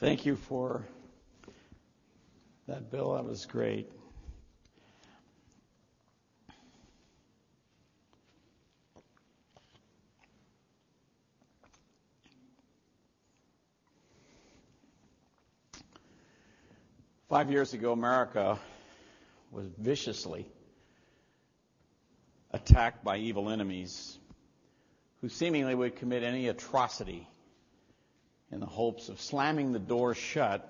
Thank you for that, Bill. That was great. Five years ago, America was viciously attacked by evil enemies who seemingly would commit any atrocity in the hopes of slamming the door shut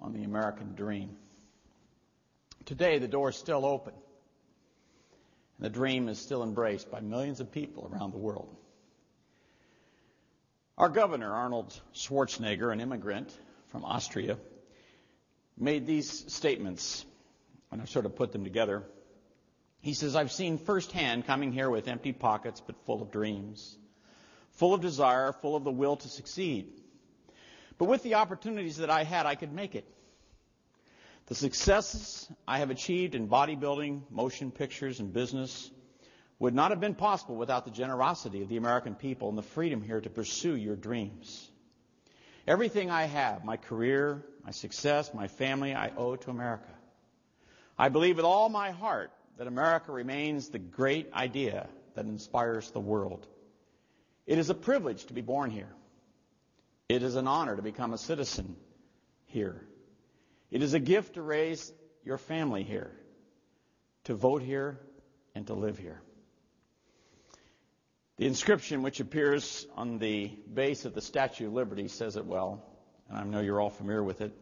on the American dream. Today, the door is still open. And the dream is still embraced by millions of people around the world. Our governor, Arnold Schwarzenegger, an immigrant from Austria, made these statements, and I've sort of put them together. He says, I've seen firsthand coming here with empty pockets but full of dreams full of desire, full of the will to succeed. But with the opportunities that I had, I could make it. The successes I have achieved in bodybuilding, motion pictures, and business would not have been possible without the generosity of the American people and the freedom here to pursue your dreams. Everything I have, my career, my success, my family, I owe to America. I believe with all my heart that America remains the great idea that inspires the world. It is a privilege to be born here. It is an honor to become a citizen here. It is a gift to raise your family here, to vote here, and to live here. The inscription which appears on the base of the Statue of Liberty says it well, and I know you're all familiar with it.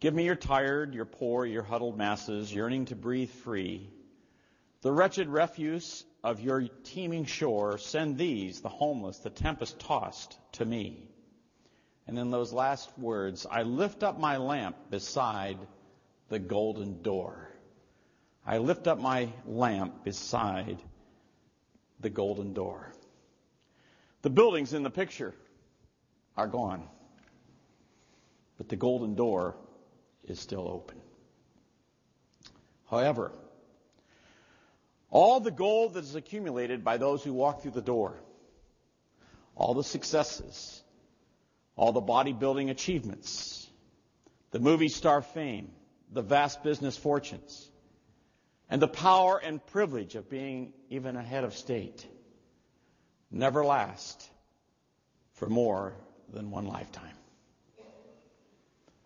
Give me your tired, your poor, your huddled masses, yearning to breathe free, the wretched refuse of your teeming shore, send these, the homeless, the tempest tossed, to me. And in those last words, I lift up my lamp beside the golden door. I lift up my lamp beside the golden door. The buildings in the picture are gone, but the golden door is still open. However, all the gold that is accumulated by those who walk through the door, all the successes, all the bodybuilding achievements, the movie star fame, the vast business fortunes, and the power and privilege of being even a head of state. Never last for more than one lifetime.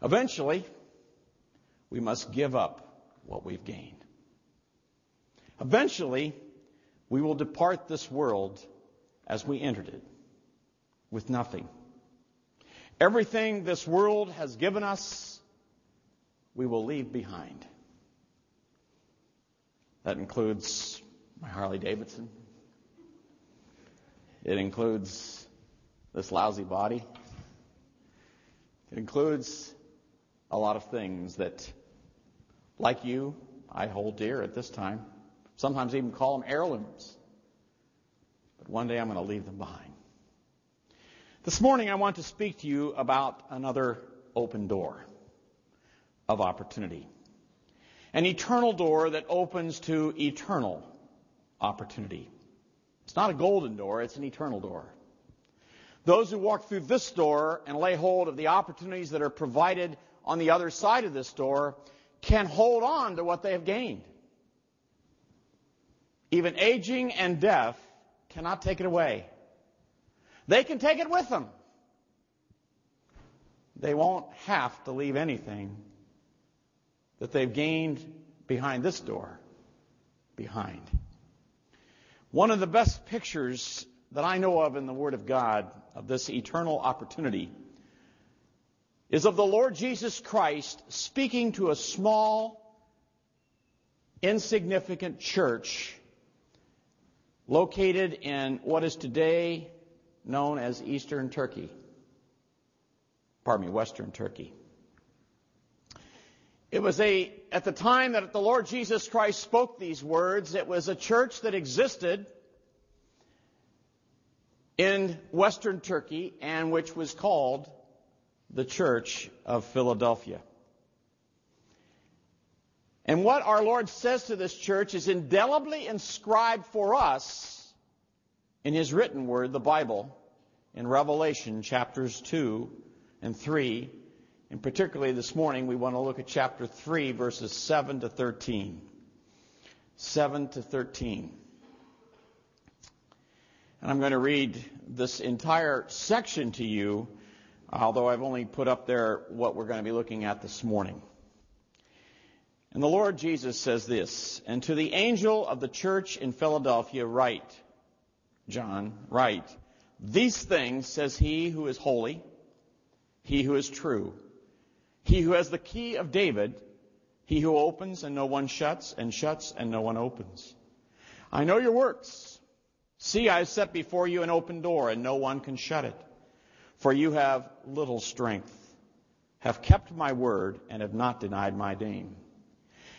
Eventually, we must give up what we've gained. Eventually, we will depart this world as we entered it, with nothing. Everything this world has given us, we will leave behind. That includes my Harley Davidson. It includes this lousy body. It includes a lot of things that, like you, I hold dear at this time. Sometimes even call them heirlooms. But one day I'm going to leave them behind. This morning I want to speak to you about another open door of opportunity. An eternal door that opens to eternal opportunity. It's not a golden door, it's an eternal door. Those who walk through this door and lay hold of the opportunities that are provided on the other side of this door can hold on to what they have gained. Even aging and death cannot take it away. They can take it with them. They won't have to leave anything that they've gained behind this door behind. One of the best pictures that I know of in the Word of God of this eternal opportunity is of the Lord Jesus Christ speaking to a small, insignificant church located in what is today known as Eastern Turkey. Pardon me, Western Turkey. It was a, at the time that the Lord Jesus Christ spoke these words, it was a church that existed in Western Turkey and which was called the Church of Philadelphia. And what our Lord says to this church is indelibly inscribed for us in His written word, the Bible, in Revelation chapters 2 and 3. And particularly this morning, we want to look at chapter 3, verses 7 to 13. 7 to 13. And I'm going to read this entire section to you, although I've only put up there what we're going to be looking at this morning. And the Lord Jesus says this, and to the angel of the church in Philadelphia write, John, write, these things says he who is holy, he who is true, he who has the key of David, he who opens and no one shuts, and shuts and no one opens. I know your works. See, I have set before you an open door, and no one can shut it. For you have little strength, have kept my word, and have not denied my name.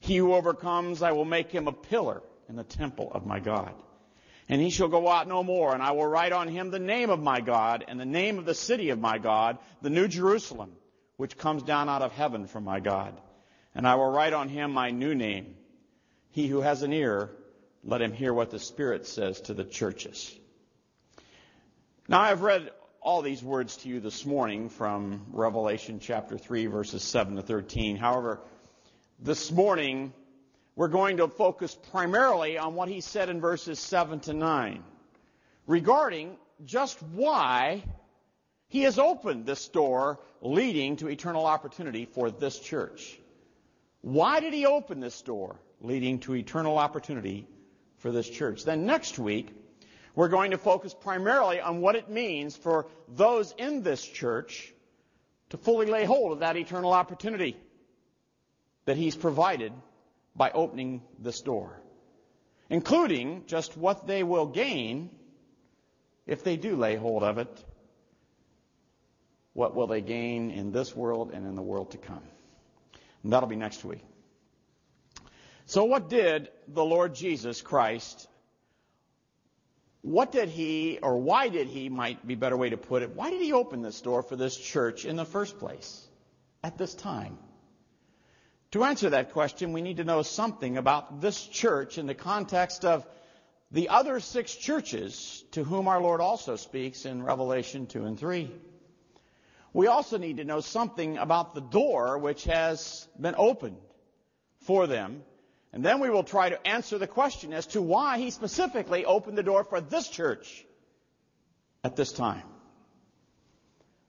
He who overcomes, I will make him a pillar in the temple of my God. And he shall go out no more, and I will write on him the name of my God and the name of the city of my God, the new Jerusalem, which comes down out of heaven from my God. And I will write on him my new name he who has an ear, let him hear what the Spirit says to the churches. Now, I've read all these words to you this morning from Revelation chapter 3, verses 7 to 13. However, this morning, we're going to focus primarily on what he said in verses 7 to 9 regarding just why he has opened this door leading to eternal opportunity for this church. Why did he open this door? leading to eternal opportunity for this church. Then next week, we're going to focus primarily on what it means for those in this church to fully lay hold of that eternal opportunity that He's provided by opening this door, including just what they will gain if they do lay hold of it. What will they gain in this world and in the world to come? And that'll be next week. So, what did the Lord Jesus Christ, what did he, or why did he, might be a better way to put it, why did he open this door for this church in the first place at this time? To answer that question, we need to know something about this church in the context of the other six churches to whom our Lord also speaks in Revelation 2 and 3. We also need to know something about the door which has been opened for them and then we will try to answer the question as to why he specifically opened the door for this church at this time.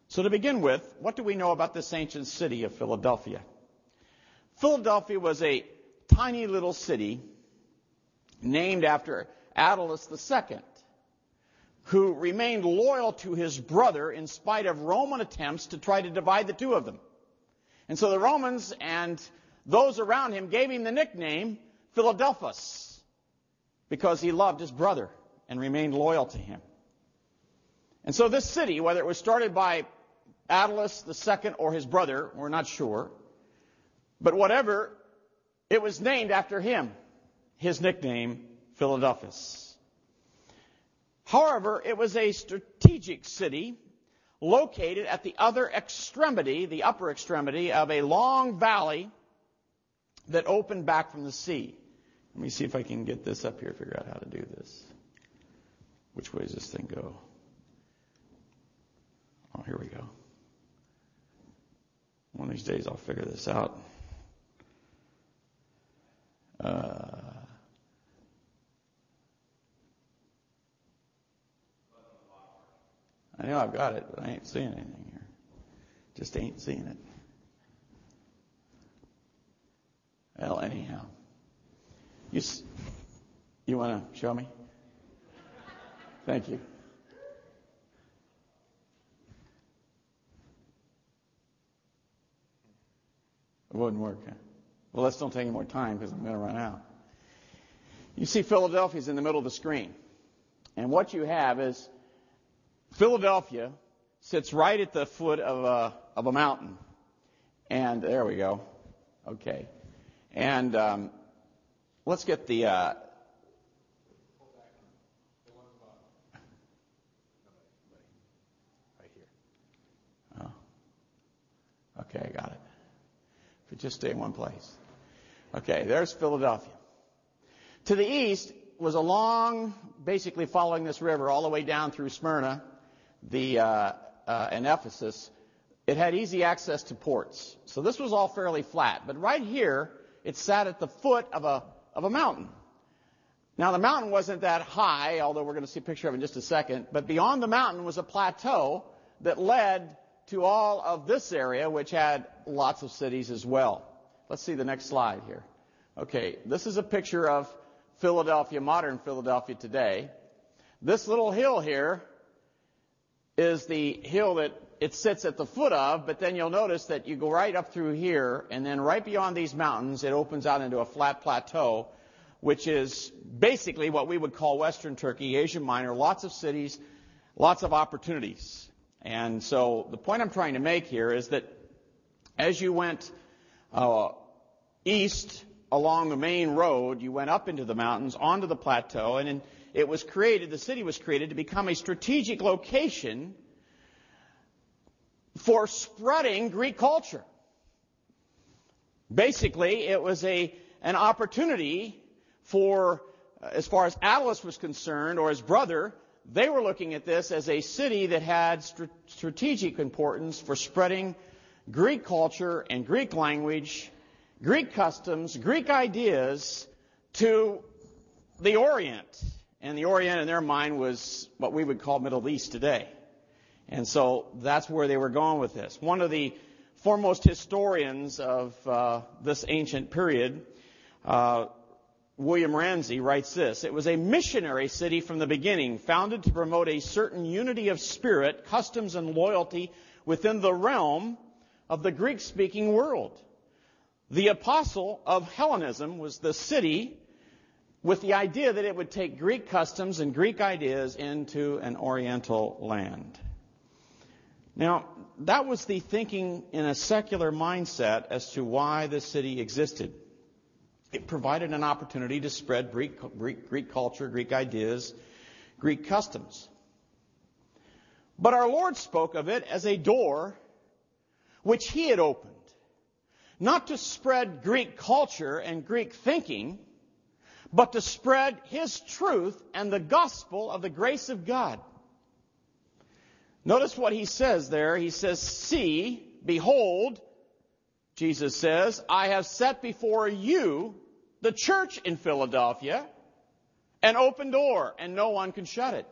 So to begin with, what do we know about this ancient city of Philadelphia? Philadelphia was a tiny little city named after Attalus II, who remained loyal to his brother in spite of Roman attempts to try to divide the two of them. And so the Romans and those around him gave him the nickname Philadelphus because he loved his brother and remained loyal to him. And so this city, whether it was started by Attalus II or his brother, we're not sure, but whatever, it was named after him, his nickname, Philadelphus. However, it was a strategic city located at the other extremity, the upper extremity of a long valley that opened back from the sea. Let me see if I can get this up here, figure out how to do this. Which way does this thing go? Oh, here we go. One of these days I'll figure this out. Uh, I know I've got it, but I ain't seeing anything here. Just ain't seeing it. Well, anyhow. You, you want to show me? Thank you. It wouldn't work. Huh? Well, let's don't take any more time because I'm going to run out. You see, Philadelphia is in the middle of the screen. And what you have is Philadelphia sits right at the foot of a, of a mountain. And there we go. Okay. And um, let's get the. Uh, right here. Oh. Okay, I got it. Just stay in one place. Okay, there's Philadelphia. To the east was a long, basically following this river all the way down through Smyrna, the uh, uh, and Ephesus. It had easy access to ports, so this was all fairly flat. But right here, it sat at the foot of a of a mountain. Now the mountain wasn't that high, although we're going to see a picture of it in just a second. But beyond the mountain was a plateau that led to all of this area, which had lots of cities as well. Let's see the next slide here. Okay, this is a picture of Philadelphia, modern Philadelphia today. This little hill here is the hill that it sits at the foot of, but then you'll notice that you go right up through here, and then right beyond these mountains, it opens out into a flat plateau, which is basically what we would call Western Turkey, Asia Minor, lots of cities, lots of opportunities. And so the point I'm trying to make here is that as you went uh, east along the main road, you went up into the mountains, onto the plateau, and in, it was created, the city was created to become a strategic location for spreading Greek culture. Basically, it was a, an opportunity for, as far as Attalus was concerned, or his brother, they were looking at this as a city that had strategic importance for spreading Greek culture and Greek language Greek customs, Greek ideas to the Orient. And the Orient in their mind was what we would call Middle East today. And so that's where they were going with this. One of the foremost historians of uh, this ancient period, uh, William Ramsay, writes this It was a missionary city from the beginning, founded to promote a certain unity of spirit, customs, and loyalty within the realm of the Greek speaking world. The apostle of Hellenism was the city with the idea that it would take Greek customs and Greek ideas into an Oriental land. Now, that was the thinking in a secular mindset as to why the city existed. It provided an opportunity to spread Greek, Greek, Greek culture, Greek ideas, Greek customs. But our Lord spoke of it as a door which He had opened not to spread Greek culture and Greek thinking, but to spread His truth and the gospel of the grace of God. Notice what He says there. He says, See, behold, Jesus says, I have set before you, the church in Philadelphia, an open door, and no one can shut it.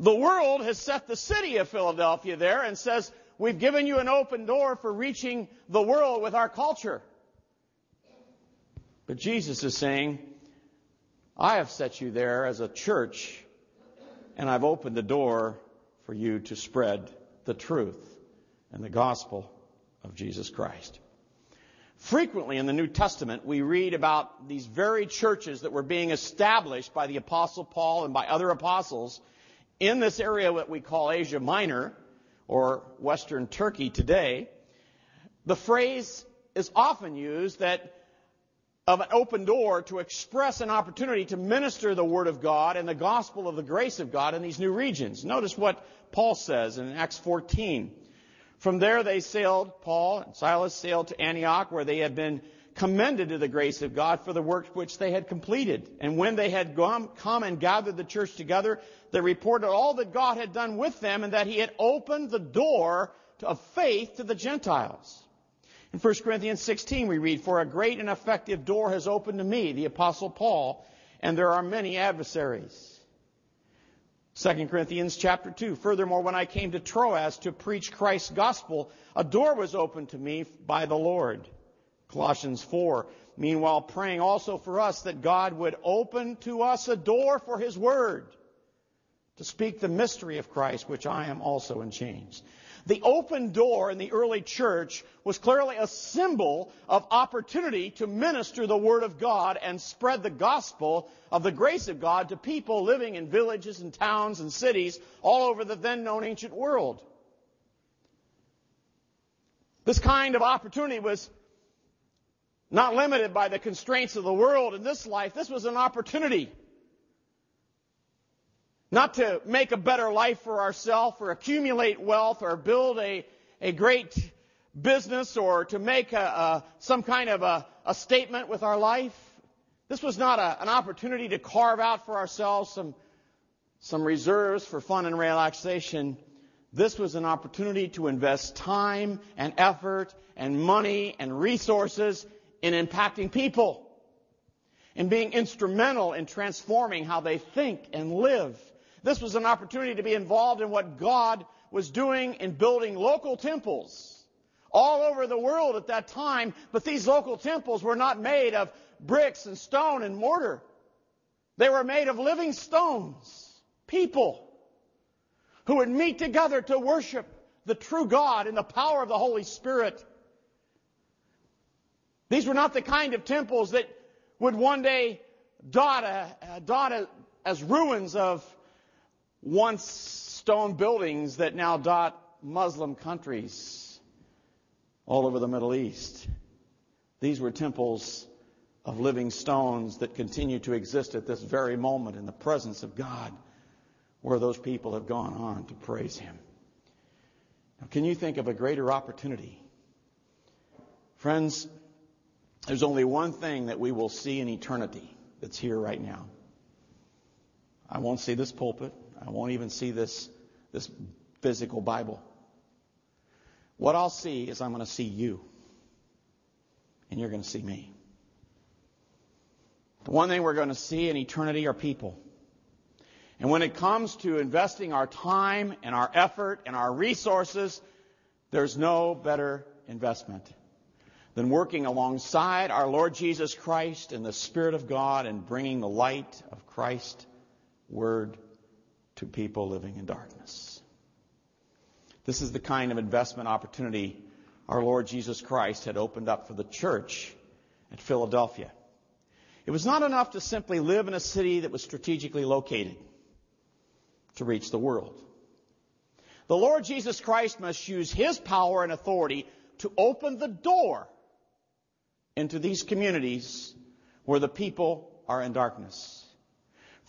The world has set the city of Philadelphia there and says, We've given you an open door for reaching the world with our culture. But Jesus is saying, I have set you there as a church, and I've opened the door for you to spread the truth and the gospel of Jesus Christ. Frequently in the New Testament, we read about these very churches that were being established by the Apostle Paul and by other apostles in this area that we call Asia Minor, or Western Turkey today, the phrase is often used that of an open door to express an opportunity to minister the Word of God and the gospel of the grace of God in these new regions. Notice what Paul says in Acts 14. From there they sailed, Paul and Silas sailed to Antioch where they had been commended to the grace of God for the work which they had completed. And when they had come and gathered the church together, they reported all that God had done with them and that He had opened the door of faith to the Gentiles. In 1 Corinthians 16 we read, For a great and effective door has opened to me, the apostle Paul, and there are many adversaries. 2 Corinthians chapter 2. Furthermore, when I came to Troas to preach Christ's gospel, a door was opened to me by the Lord. Colossians 4. Meanwhile, praying also for us that God would open to us a door for His Word to speak the mystery of Christ, which I am also in chains. The open door in the early church was clearly a symbol of opportunity to minister the Word of God and spread the gospel of the grace of God to people living in villages and towns and cities all over the then known ancient world. This kind of opportunity was not limited by the constraints of the world in this life. This was an opportunity not to make a better life for ourselves or accumulate wealth or build a, a great business or to make a, a, some kind of a, a, statement with our life. This was not an opportunity to carve out for ourselves some, some reserves for fun and relaxation. This was an opportunity to invest time and effort and money and resources in impacting people, in being instrumental in transforming how they think and live. This was an opportunity to be involved in what God was doing in building local temples all over the world at that time, but these local temples were not made of bricks and stone and mortar. They were made of living stones, people who would meet together to worship the true God in the power of the Holy Spirit. These were not the kind of temples that would one day dot, a, dot a, as ruins of once stone buildings that now dot Muslim countries all over the Middle East. These were temples of living stones that continue to exist at this very moment in the presence of God, where those people have gone on to praise Him. Now, can you think of a greater opportunity? Friends, there's only one thing that we will see in eternity that's here right now. I won't see this pulpit. I won't even see this, this physical Bible. What I'll see is I'm going to see you. And you're going to see me. The one thing we're going to see in eternity are people. And when it comes to investing our time and our effort and our resources, there's no better investment than working alongside our Lord Jesus Christ and the Spirit of God and bringing the light of Christ's Word to people living in darkness. This is the kind of investment opportunity our Lord Jesus Christ had opened up for the church at Philadelphia. It was not enough to simply live in a city that was strategically located to reach the world. The Lord Jesus Christ must use His power and authority to open the door into these communities where the people are in darkness.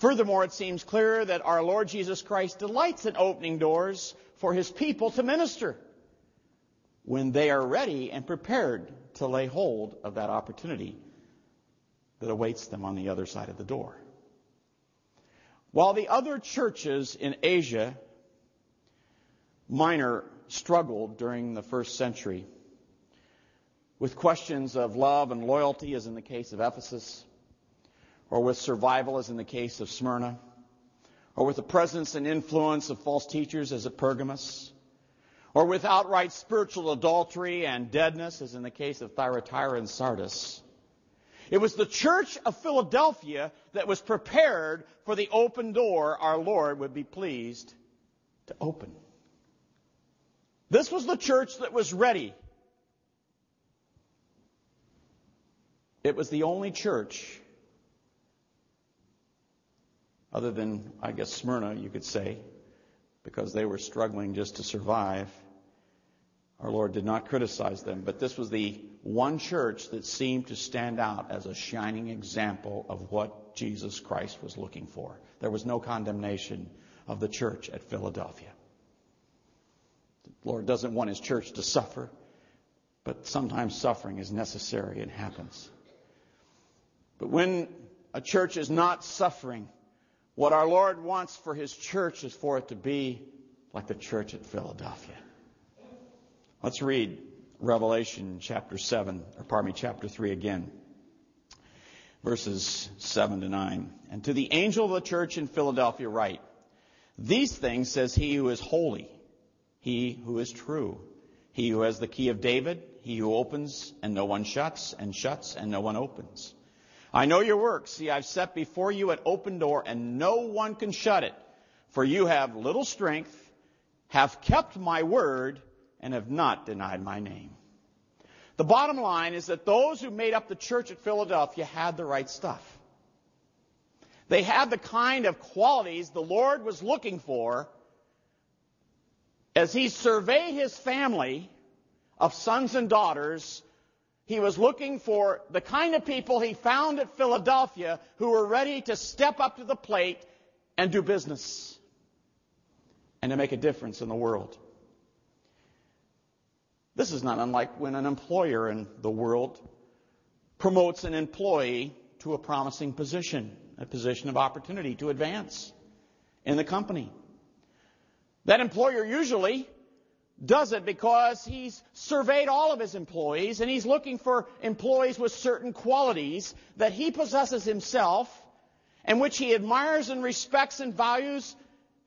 Furthermore, it seems clear that our Lord Jesus Christ delights in opening doors for his people to minister when they are ready and prepared to lay hold of that opportunity that awaits them on the other side of the door. While the other churches in Asia Minor struggled during the first century with questions of love and loyalty, as in the case of Ephesus, or with survival, as in the case of Smyrna, or with the presence and influence of false teachers, as at Pergamos, or with outright spiritual adultery and deadness, as in the case of Thyatira and Sardis. It was the church of Philadelphia that was prepared for the open door our Lord would be pleased to open. This was the church that was ready. It was the only church other than, I guess, Smyrna, you could say, because they were struggling just to survive. Our Lord did not criticize them, but this was the one church that seemed to stand out as a shining example of what Jesus Christ was looking for. There was no condemnation of the church at Philadelphia. The Lord doesn't want his church to suffer, but sometimes suffering is necessary and happens. But when a church is not suffering, what our Lord wants for His church is for it to be like the church at Philadelphia. Let's read Revelation chapter 7, or pardon me, chapter 3 again. Verses 7 to 9. And to the angel of the church in Philadelphia write, These things says he who is holy, he who is true, he who has the key of David, he who opens and no one shuts, and shuts and no one opens. I know your works. See, I've set before you an open door, and no one can shut it. For you have little strength, have kept my word, and have not denied my name. The bottom line is that those who made up the church at Philadelphia had the right stuff. They had the kind of qualities the Lord was looking for as he surveyed his family of sons and daughters. He was looking for the kind of people he found at Philadelphia who were ready to step up to the plate and do business and to make a difference in the world. This is not unlike when an employer in the world promotes an employee to a promising position, a position of opportunity to advance in the company. That employer usually does it because he's surveyed all of his employees and he's looking for employees with certain qualities that he possesses himself and which he admires and respects and values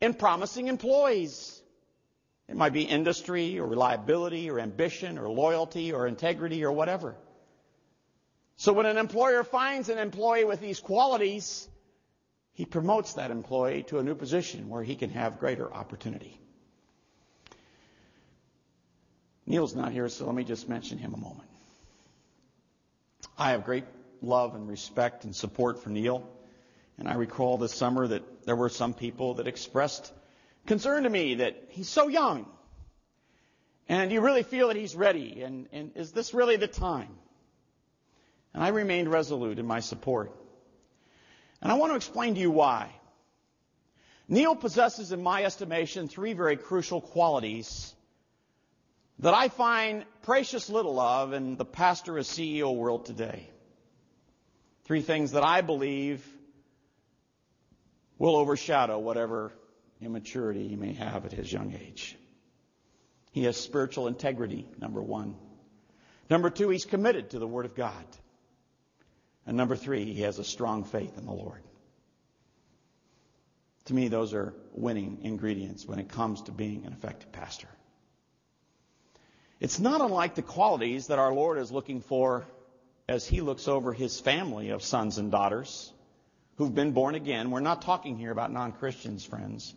in promising employees. It might be industry or reliability or ambition or loyalty or integrity or whatever. So when an employer finds an employee with these qualities, he promotes that employee to a new position where he can have greater opportunity. Neil's not here, so let me just mention him a moment. I have great love and respect and support for Neil. And I recall this summer that there were some people that expressed concern to me that he's so young. And you really feel that he's ready. And, and is this really the time? And I remained resolute in my support. And I want to explain to you why. Neil possesses, in my estimation, three very crucial qualities that I find precious little of in the pastor as CEO world today. Three things that I believe will overshadow whatever immaturity he may have at his young age. He has spiritual integrity, number one. Number two, he's committed to the Word of God. And number three, he has a strong faith in the Lord. To me, those are winning ingredients when it comes to being an effective pastor. It's not unlike the qualities that our Lord is looking for as he looks over his family of sons and daughters who've been born again. We're not talking here about non Christians, friends.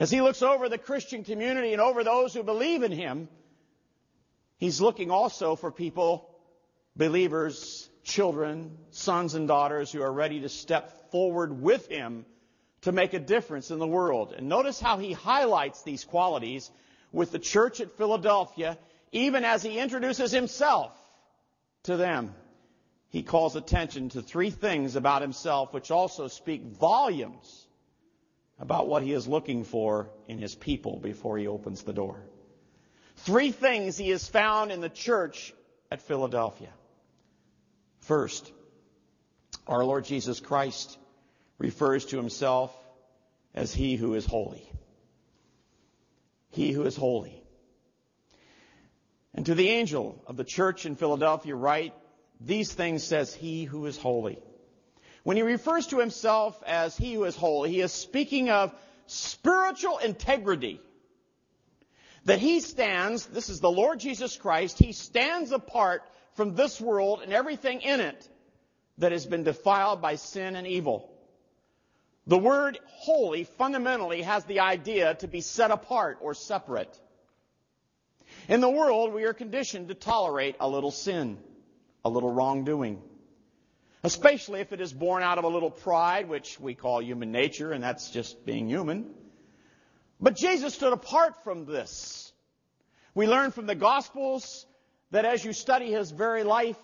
As he looks over the Christian community and over those who believe in him, he's looking also for people, believers, children, sons and daughters who are ready to step forward with him to make a difference in the world. And notice how he highlights these qualities with the church at Philadelphia, even as he introduces himself to them he calls attention to three things about himself which also speak volumes about what he is looking for in his people before he opens the door. Three things he has found in the church at Philadelphia. First, our Lord Jesus Christ refers to himself as he who is holy. He who is holy. And to the angel of the church in Philadelphia write, these things says he who is holy. When he refers to himself as he who is holy, he is speaking of spiritual integrity. That he stands, this is the Lord Jesus Christ, he stands apart from this world and everything in it that has been defiled by sin and evil. The word holy fundamentally has the idea to be set apart or separate. In the world, we are conditioned to tolerate a little sin a little wrongdoing. Especially if it is born out of a little pride, which we call human nature, and that's just being human. But Jesus stood apart from this. We learn from the Gospels that as you study his very life,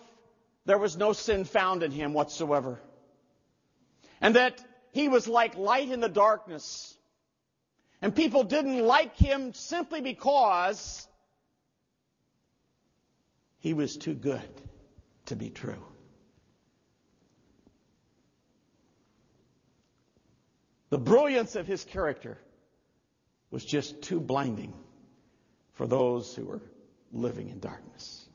there was no sin found in him whatsoever. And that he was like light in the darkness. And people didn't like him simply because he was too good to be true. The brilliance of his character was just too blinding for those who were living in darkness.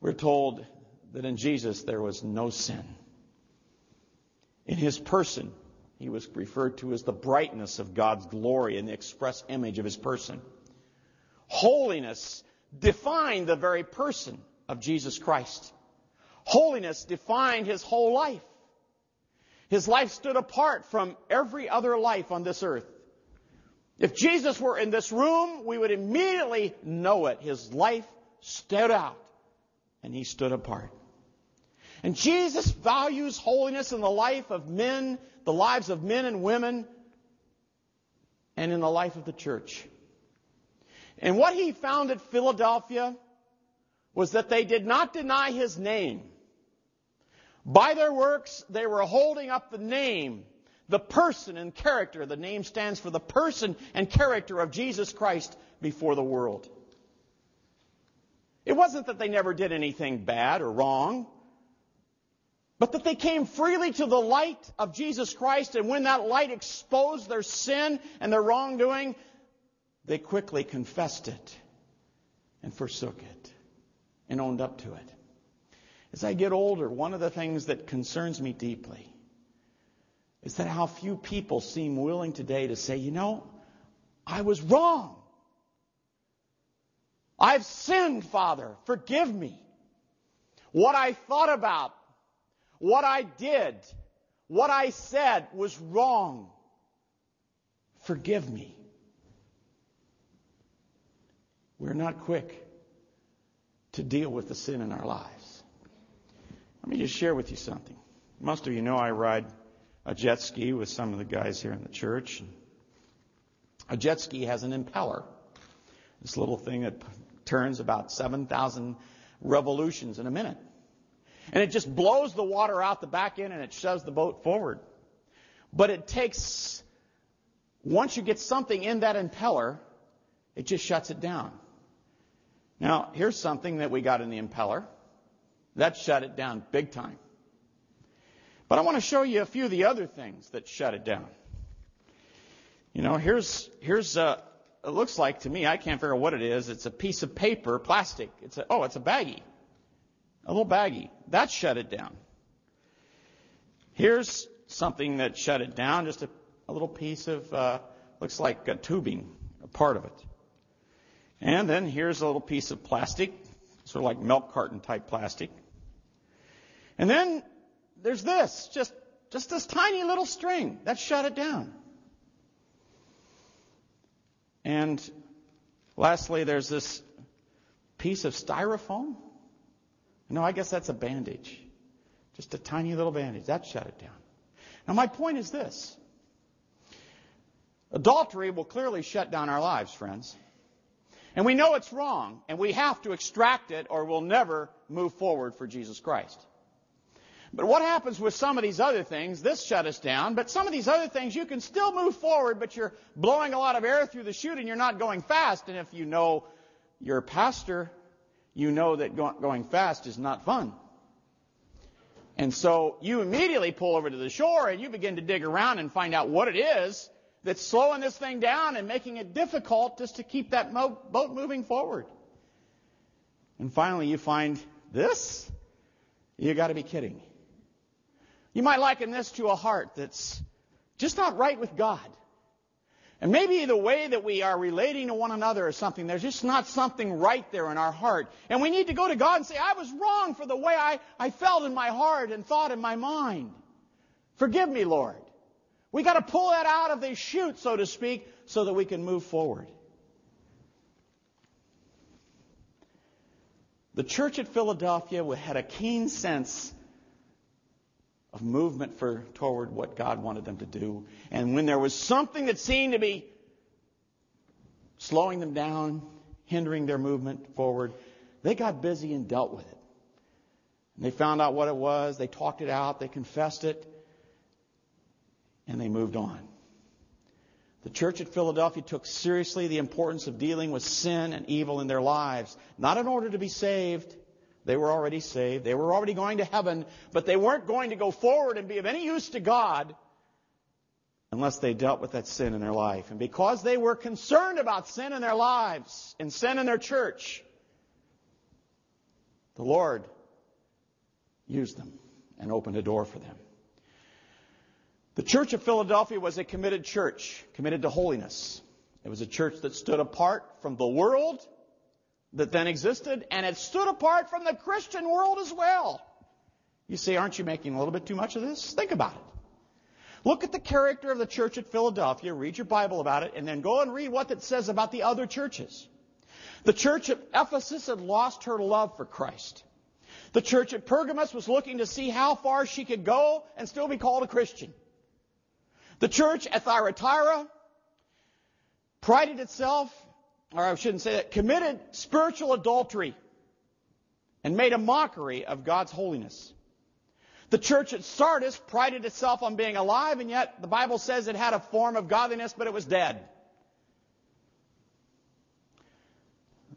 We're told that in Jesus there was no sin. In his person, he was referred to as the brightness of God's glory and the express image of his person. Holiness defined the very person of Jesus Christ. Holiness defined his whole life. His life stood apart from every other life on this earth. If Jesus were in this room, we would immediately know it. His life stood out and he stood apart. And Jesus values holiness in the life of men, the lives of men and women, and in the life of the church. And what he found at Philadelphia was that they did not deny his name. By their works, they were holding up the name, the person and character. The name stands for the person and character of Jesus Christ before the world. It wasn't that they never did anything bad or wrong, but that they came freely to the light of Jesus Christ, and when that light exposed their sin and their wrongdoing, they quickly confessed it and forsook it and owned up to it. As I get older, one of the things that concerns me deeply is that how few people seem willing today to say, you know, I was wrong. I've sinned, Father. Forgive me. What I thought about, what I did, what I said was wrong. Forgive me. We're not quick to deal with the sin in our lives. Let me just share with you something. Most of you know I ride a jet ski with some of the guys here in the church. A jet ski has an impeller. This little thing that turns about 7,000 revolutions in a minute. And it just blows the water out the back end and it shoves the boat forward. But it takes, once you get something in that impeller, it just shuts it down. Now, here's something that we got in the impeller. That shut it down big time. But I want to show you a few of the other things that shut it down. You know, here's, here's, uh, it looks like to me, I can't figure out what it is. It's a piece of paper, plastic. It's a, oh, it's a baggie. A little baggie. That shut it down. Here's something that shut it down, just a, a little piece of, uh, looks like a tubing, a part of it. And then here's a little piece of plastic, sort of like milk carton type plastic. And then there's this, just, just this tiny little string. That shut it down. And lastly, there's this piece of styrofoam. No, I guess that's a bandage. Just a tiny little bandage. That shut it down. Now, my point is this adultery will clearly shut down our lives, friends. And we know it's wrong, and we have to extract it or we'll never move forward for Jesus Christ. But what happens with some of these other things? This shut us down, but some of these other things you can still move forward, but you're blowing a lot of air through the chute and you're not going fast. And if you know your pastor, you know that going fast is not fun. And so you immediately pull over to the shore and you begin to dig around and find out what it is that's slowing this thing down and making it difficult just to keep that mo- boat moving forward. And finally, you find this. You got to be kidding. You might liken this to a heart that's just not right with God. And maybe the way that we are relating to one another or something, there's just not something right there in our heart. And we need to go to God and say, I was wrong for the way I, I felt in my heart and thought in my mind. Forgive me, Lord. We got to pull that out of the chute, so to speak, so that we can move forward. The church at Philadelphia had a keen sense of movement for toward what God wanted them to do. And when there was something that seemed to be slowing them down, hindering their movement forward, they got busy and dealt with it. And they found out what it was, they talked it out, they confessed it, and they moved on. The church at Philadelphia took seriously the importance of dealing with sin and evil in their lives, not in order to be saved. They were already saved. They were already going to heaven, but they weren't going to go forward and be of any use to God unless they dealt with that sin in their life. And because they were concerned about sin in their lives and sin in their church, the Lord used them and opened a door for them. The church of Philadelphia was a committed church, committed to holiness. It was a church that stood apart from the world that then existed, and it stood apart from the Christian world as well. You say, aren't you making a little bit too much of this? Think about it. Look at the character of the church at Philadelphia, read your Bible about it, and then go and read what it says about the other churches. The church at Ephesus had lost her love for Christ. The church at Pergamos was looking to see how far she could go and still be called a Christian. The church at Thyatira prided itself, or I shouldn't say that, committed spiritual adultery and made a mockery of God's holiness. The church at Sardis prided itself on being alive, and yet the Bible says it had a form of godliness, but it was dead.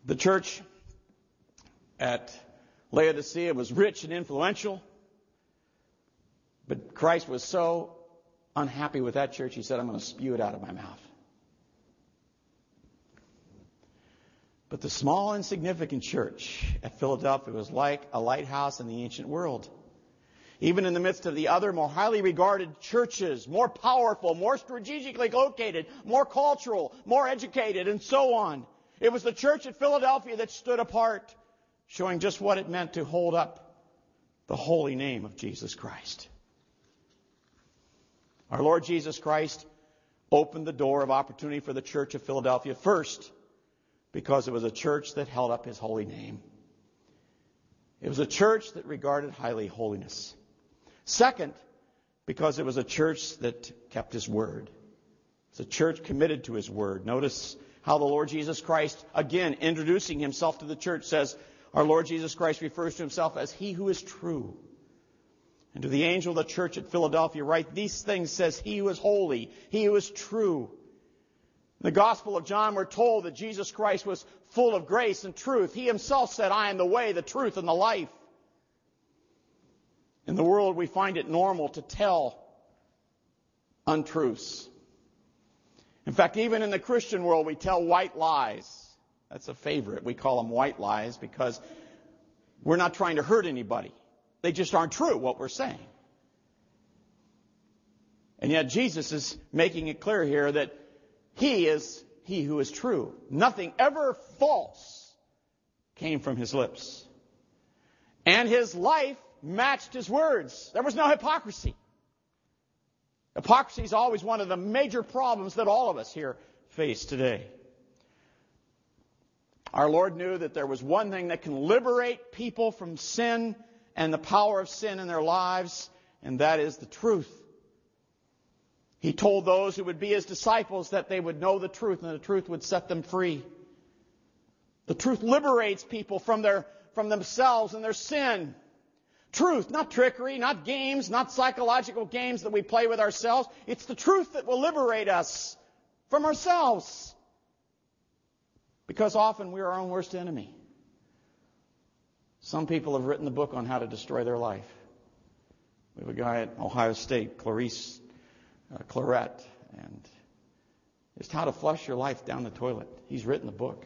The church at Laodicea was rich and influential, but Christ was so unhappy with that church, he said, I'm going to spew it out of my mouth. But the small, insignificant church at Philadelphia was like a lighthouse in the ancient world. Even in the midst of the other more highly regarded churches, more powerful, more strategically located, more cultural, more educated, and so on. It was the church at Philadelphia that stood apart, showing just what it meant to hold up the holy name of Jesus Christ. Our Lord Jesus Christ opened the door of opportunity for the church of Philadelphia first because it was a church that held up his holy name. It was a church that regarded highly holiness. Second, because it was a church that kept his word. It's a church committed to his word. Notice how the Lord Jesus Christ, again, introducing himself to the church, says, Our Lord Jesus Christ refers to himself as he who is true. And to the angel of the church at Philadelphia, write these things says, He who is holy, he who is true. In the Gospel of John, we're told that Jesus Christ was full of grace and truth. He himself said, I am the way, the truth, and the life. In the world, we find it normal to tell untruths. In fact, even in the Christian world, we tell white lies. That's a favorite. We call them white lies because we're not trying to hurt anybody. They just aren't true, what we're saying. And yet Jesus is making it clear here that He is He who is true. Nothing ever false came from His lips. And His life matched his words. There was no hypocrisy. Hypocrisy is always one of the major problems that all of us here face today. Our Lord knew that there was one thing that can liberate people from sin and the power of sin in their lives, and that is the truth. He told those who would be his disciples that they would know the truth and the truth would set them free. The truth liberates people from their, from themselves and their sin. Truth, not trickery, not games, not psychological games that we play with ourselves. It's the truth that will liberate us from ourselves. Because often we're our own worst enemy. Some people have written the book on how to destroy their life. We have a guy at Ohio State, Clarice uh, Clarett, and it's how to flush your life down the toilet. He's written the book.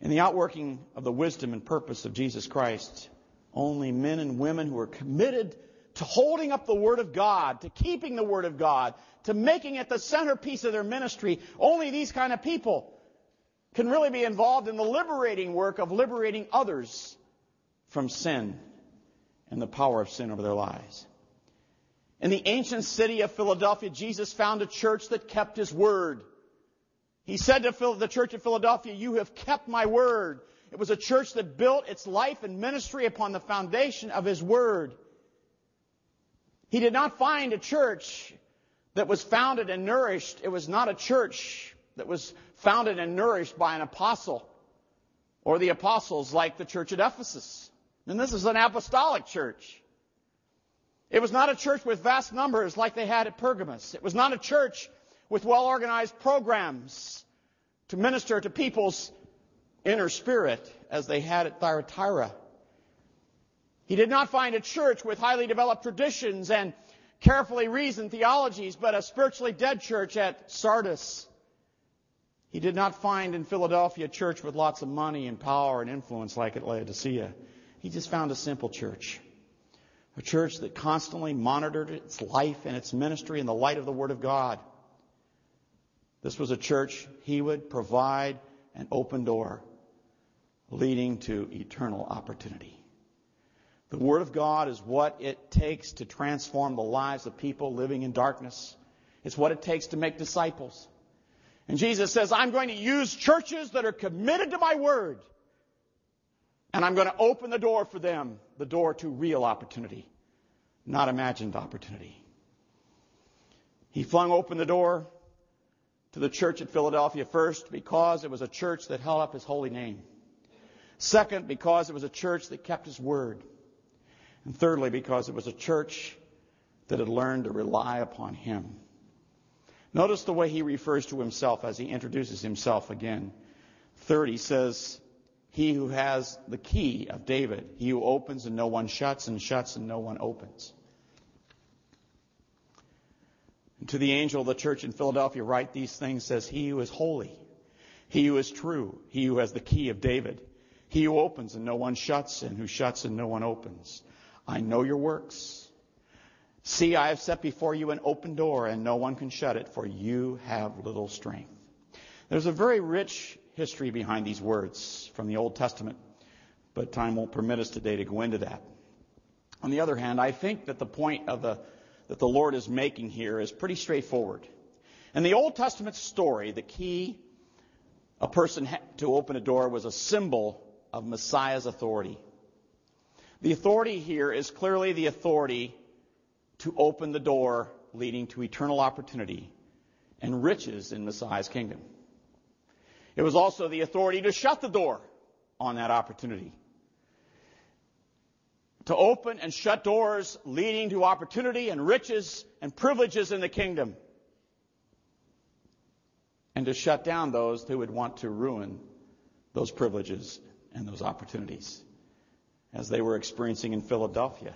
In the outworking of the wisdom and purpose of Jesus Christ, only men and women who are committed to holding up the Word of God, to keeping the Word of God, to making it the centerpiece of their ministry, only these kind of people can really be involved in the liberating work of liberating others from sin and the power of sin over their lives. In the ancient city of Philadelphia, Jesus found a church that kept His Word. He said to the church of Philadelphia, You have kept my word. It was a church that built its life and ministry upon the foundation of his word. He did not find a church that was founded and nourished. It was not a church that was founded and nourished by an apostle or the apostles like the church at Ephesus. And this is an apostolic church. It was not a church with vast numbers like they had at Pergamos. It was not a church with well organized programs to minister to people's inner spirit as they had at Thyatira. He did not find a church with highly developed traditions and carefully reasoned theologies, but a spiritually dead church at Sardis. He did not find in Philadelphia a church with lots of money and power and influence like at Laodicea. He just found a simple church. A church that constantly monitored its life and its ministry in the light of the Word of God. This was a church he would provide an open door leading to eternal opportunity. The Word of God is what it takes to transform the lives of people living in darkness. It's what it takes to make disciples. And Jesus says, I'm going to use churches that are committed to my Word. And I'm going to open the door for them, the door to real opportunity, not imagined opportunity. He flung open the door to the church at Philadelphia first because it was a church that held up his holy name. Second, because it was a church that kept his word. And thirdly, because it was a church that had learned to rely upon him. Notice the way he refers to himself as he introduces himself again. Third, he says, He who has the key of David, he who opens and no one shuts, and shuts and no one opens. And to the angel of the church in Philadelphia, write these things, says, He who is holy, he who is true, he who has the key of David, he who opens and no one shuts, and who shuts and no one opens. I know your works. See, I have set before you an open door, and no one can shut it, for you have little strength. There's a very rich history behind these words from the Old Testament, but time won't permit us today to go into that. On the other hand, I think that the point of the, that the Lord is making here is pretty straightforward. In the Old Testament story, the key a person had to open a door was a symbol of Messiah's authority. The authority here is clearly the authority to open the door leading to eternal opportunity and riches in Messiah's kingdom. It was also the authority to shut the door on that opportunity. To open and shut doors leading to opportunity and riches and privileges in the kingdom. And to shut down those who would want to ruin those privileges and those opportunities as they were experiencing in Philadelphia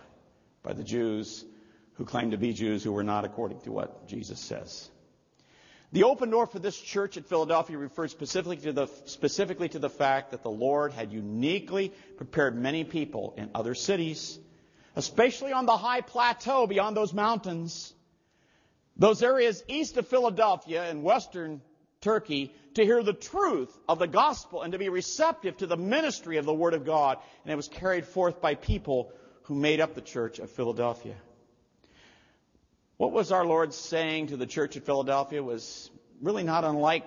by the Jews who claimed to be Jews who were not according to what Jesus says. The open door for this church at Philadelphia refers specifically to the, specifically to the fact that the Lord had uniquely prepared many people in other cities, especially on the high plateau beyond those mountains, those areas east of Philadelphia and western Turkey to hear the truth of the gospel and to be receptive to the ministry of the Word of God. And it was carried forth by people who made up the church of Philadelphia. What was our Lord saying to the church at Philadelphia was really not unlike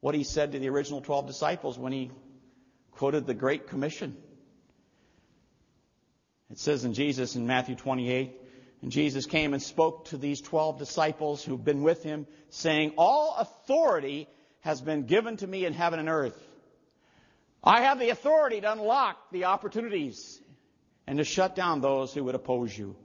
what he said to the original 12 disciples when he quoted the Great Commission. It says in Jesus in Matthew 28, and Jesus came and spoke to these 12 disciples who've been with him, saying, All authority has been given to me in heaven and earth. I have the authority to unlock the opportunities and to shut down those who would oppose you.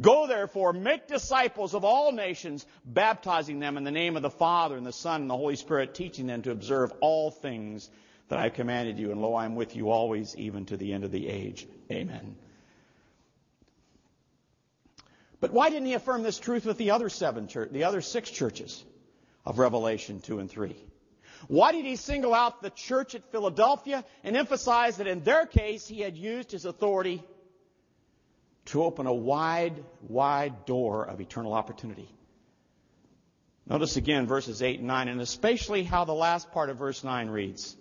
Go therefore, make disciples of all nations, baptizing them in the name of the Father and the Son and the Holy Spirit, teaching them to observe all things that I have commanded you. And lo, I am with you always, even to the end of the age. Amen. But why didn't he affirm this truth with the other seven church, the other six churches of Revelation 2 and 3? Why did he single out the church at Philadelphia and emphasize that in their case he had used his authority to open a wide, wide door of eternal opportunity? Notice again verses 8 and 9, and especially how the last part of verse 9 reads.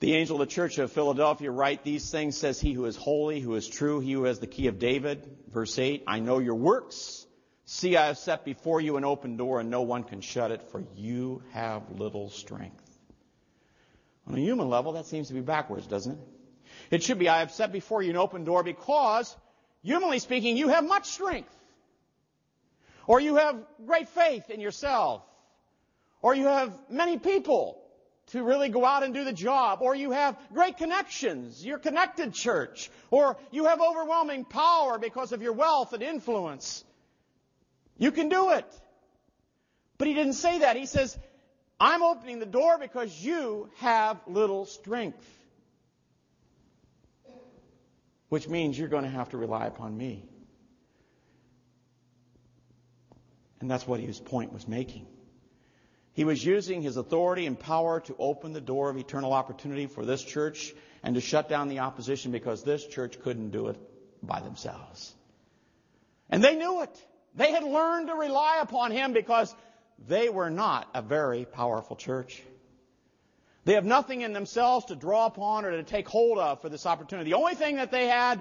The angel of the church of Philadelphia write these things, says he who is holy, who is true, he who has the key of David. Verse 8, I know your works See, I have set before you an open door, and no one can shut it, for you have little strength. On a human level, that seems to be backwards, doesn't it? It should be, I have set before you an open door because, humanly speaking, you have much strength. Or you have great faith in yourself. Or you have many people to really go out and do the job. Or you have great connections. You're connected church. Or you have overwhelming power because of your wealth and influence. You can do it. But he didn't say that. He says, I'm opening the door because you have little strength. Which means you're going to have to rely upon me. And that's what his point was making. He was using his authority and power to open the door of eternal opportunity for this church and to shut down the opposition because this church couldn't do it by themselves. And they knew it. They had learned to rely upon him because they were not a very powerful church. They have nothing in themselves to draw upon or to take hold of for this opportunity. The only thing that they had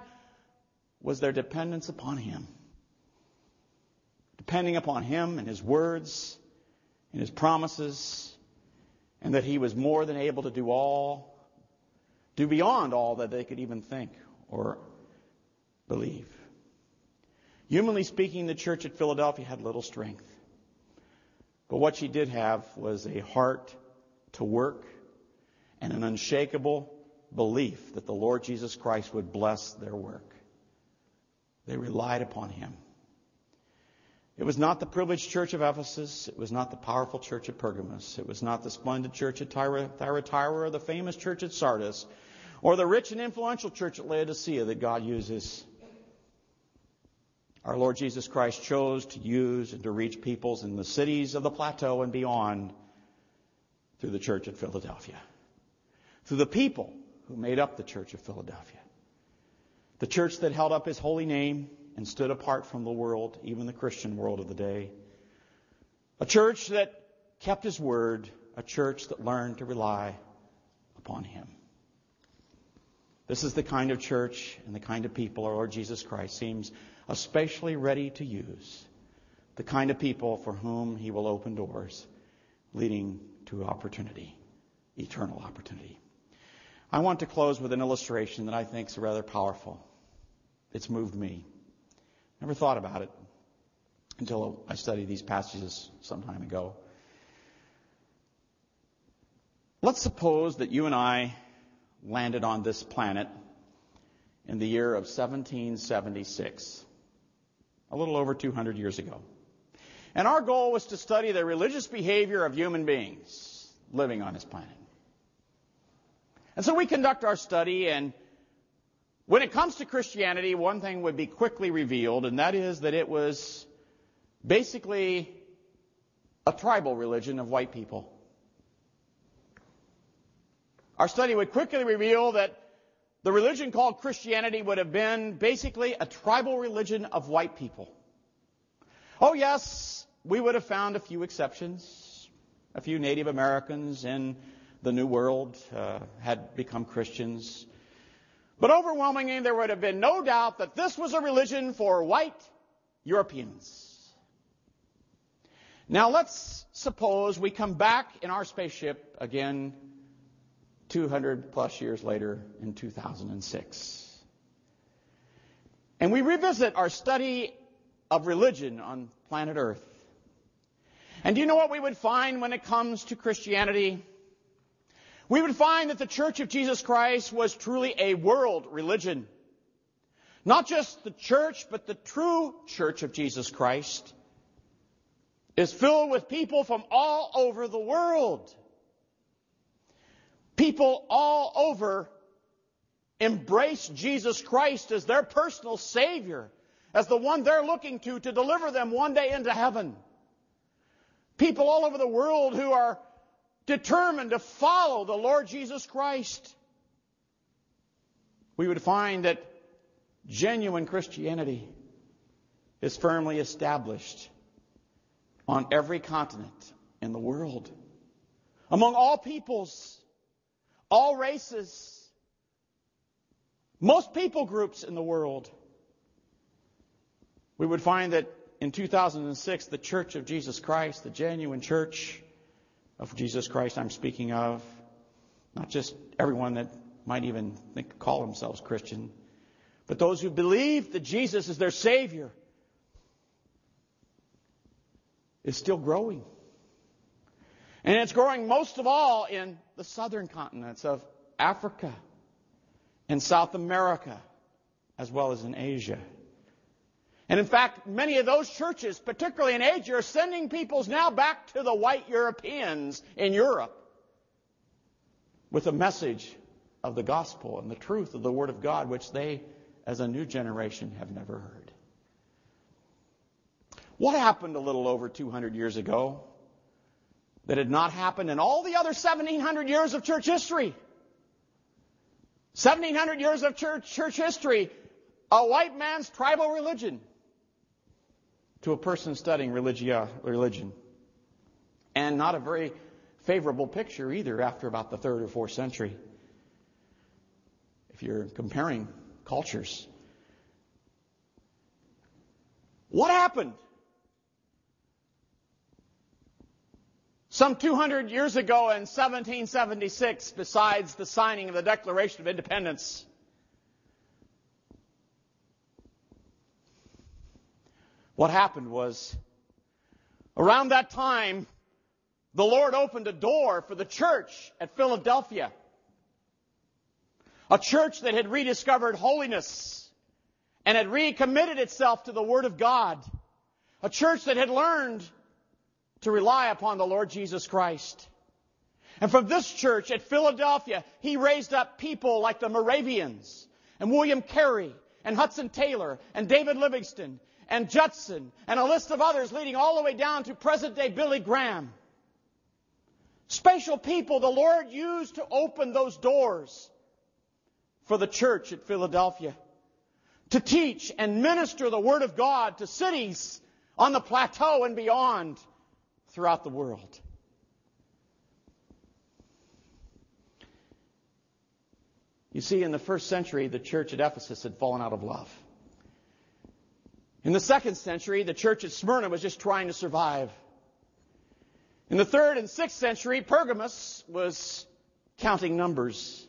was their dependence upon Him. Depending upon Him and His words and His promises, and that He was more than able to do all, do beyond all that they could even think or believe. Humanly speaking, the church at Philadelphia had little strength. But what she did have was a heart to work and an unshakable belief that the Lord Jesus Christ would bless their work. They relied upon him. It was not the privileged church of Ephesus. It was not the powerful church at Pergamos. It was not the splendid church at Thyatira or the famous church at Sardis or the rich and influential church at Laodicea that God uses. Our Lord Jesus Christ chose to use and to reach peoples in the cities of the plateau and beyond through the church at Philadelphia. Through the people who made up the church of Philadelphia. The church that held up his holy name and stood apart from the world, even the Christian world of the day. A church that kept his word, a church that learned to rely upon him. This is the kind of church and the kind of people our Lord Jesus Christ seems especially ready to use. The kind of people for whom he will open doors, leading to opportunity, eternal opportunity. I want to close with an illustration that I think is rather powerful. It's moved me. Never thought about it until I studied these passages some time ago. Let's suppose that you and I landed on this planet in the year of 1776, a little over 200 years ago. And our goal was to study the religious behavior of human beings living on this planet. And so we conduct our study, and when it comes to Christianity, one thing would be quickly revealed, and that is that it was basically a tribal religion of white people. Our study would quickly reveal that the religion called Christianity would have been basically a tribal religion of white people. Oh, yes, we would have found a few exceptions. A few Native Americans in the New World uh, had become Christians. But overwhelmingly, there would have been no doubt that this was a religion for white Europeans. Now let's suppose we come back in our spaceship again 200 plus years later in 2006. And we revisit our study of religion on planet Earth. And do you know what we would find when it comes to Christianity? We would find that the Church of Jesus Christ was truly a world religion. Not just the church, but the true Church of Jesus Christ is filled with people from all over the world. People all over embrace Jesus Christ as their personal Savior, as the one they're looking to to deliver them one day into heaven. People all over the world who are determined to follow the Lord Jesus Christ. We would find that genuine Christianity is firmly established on every continent in the world, among all peoples all races, most people groups in the world. We would find that in 2006, the Church of Jesus Christ, the genuine Church of Jesus Christ I'm speaking of, not just everyone that might even think, call themselves Christian, but those who believe that Jesus is their Savior, is still growing. And it's growing most of all in the southern continents of Africa and South America, as well as in Asia. And in fact, many of those churches, particularly in Asia, are sending peoples now back to the white Europeans in Europe with a message of the gospel and the truth of the Word of God, which they, as a new generation, have never heard. What happened a little over 200 years ago that had not happened in all the other 1700 years of church history. 1700 years of church, church history, a white man's tribal religion to a person studying religia, religion. And not a very favorable picture either after about the third or fourth century. If you're comparing cultures. What happened? Some 200 years ago in 1776, besides the signing of the Declaration of Independence, what happened was around that time, the Lord opened a door for the church at Philadelphia. A church that had rediscovered holiness and had recommitted itself to the Word of God. A church that had learned to rely upon the Lord Jesus Christ. And from this church at Philadelphia, he raised up people like the Moravians and William Carey and Hudson Taylor and David Livingstone and Judson and a list of others leading all the way down to present day Billy Graham. Special people the Lord used to open those doors for the church at Philadelphia. To teach and minister the Word of God to cities on the plateau and beyond throughout the world. You see, in the first century, the church at Ephesus had fallen out of love. In the second century, the church at Smyrna was just trying to survive. In the third and sixth century, Pergamos was counting numbers.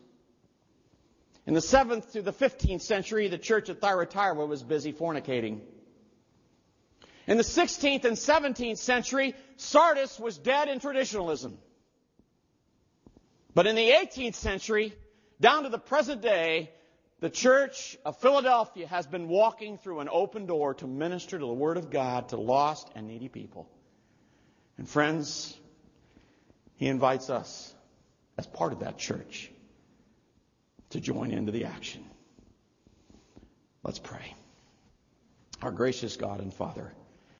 In the seventh to the fifteenth century, the church at Thyatira was busy fornicating. In the 16th and 17th century, Sardis was dead in traditionalism. But in the 18th century, down to the present day, the church of Philadelphia has been walking through an open door to minister to the Word of God to lost and needy people. And friends, He invites us as part of that church to join into the action. Let's pray. Our gracious God and Father,